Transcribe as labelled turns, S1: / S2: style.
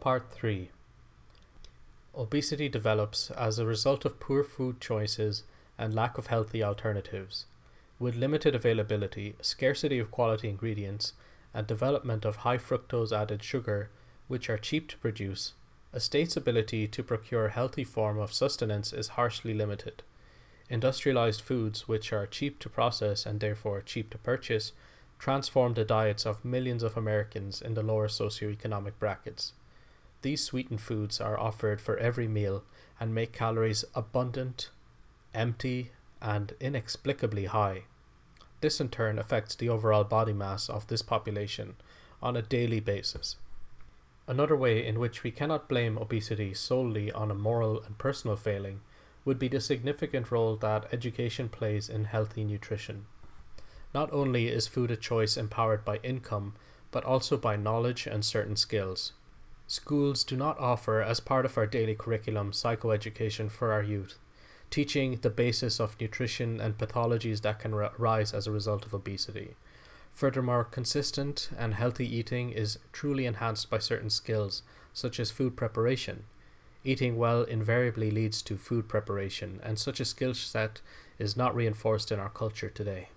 S1: Part 3 Obesity develops as a result of poor food choices and lack of healthy alternatives. With limited availability, scarcity of quality ingredients, and development of high fructose added sugar, which are cheap to produce, a state's ability to procure a healthy form of sustenance is harshly limited. Industrialized foods, which are cheap to process and therefore cheap to purchase, transform the diets of millions of Americans in the lower socioeconomic brackets. These sweetened foods are offered for every meal and make calories abundant, empty, and inexplicably high. This in turn affects the overall body mass of this population on a daily basis. Another way in which we cannot blame obesity solely on a moral and personal failing would be the significant role that education plays in healthy nutrition. Not only is food a choice empowered by income, but also by knowledge and certain skills. Schools do not offer, as part of our daily curriculum, psychoeducation for our youth, teaching the basis of nutrition and pathologies that can arise as a result of obesity. Furthermore, consistent and healthy eating is truly enhanced by certain skills, such as food preparation. Eating well invariably leads to food preparation, and such a skill set is not reinforced in our culture today.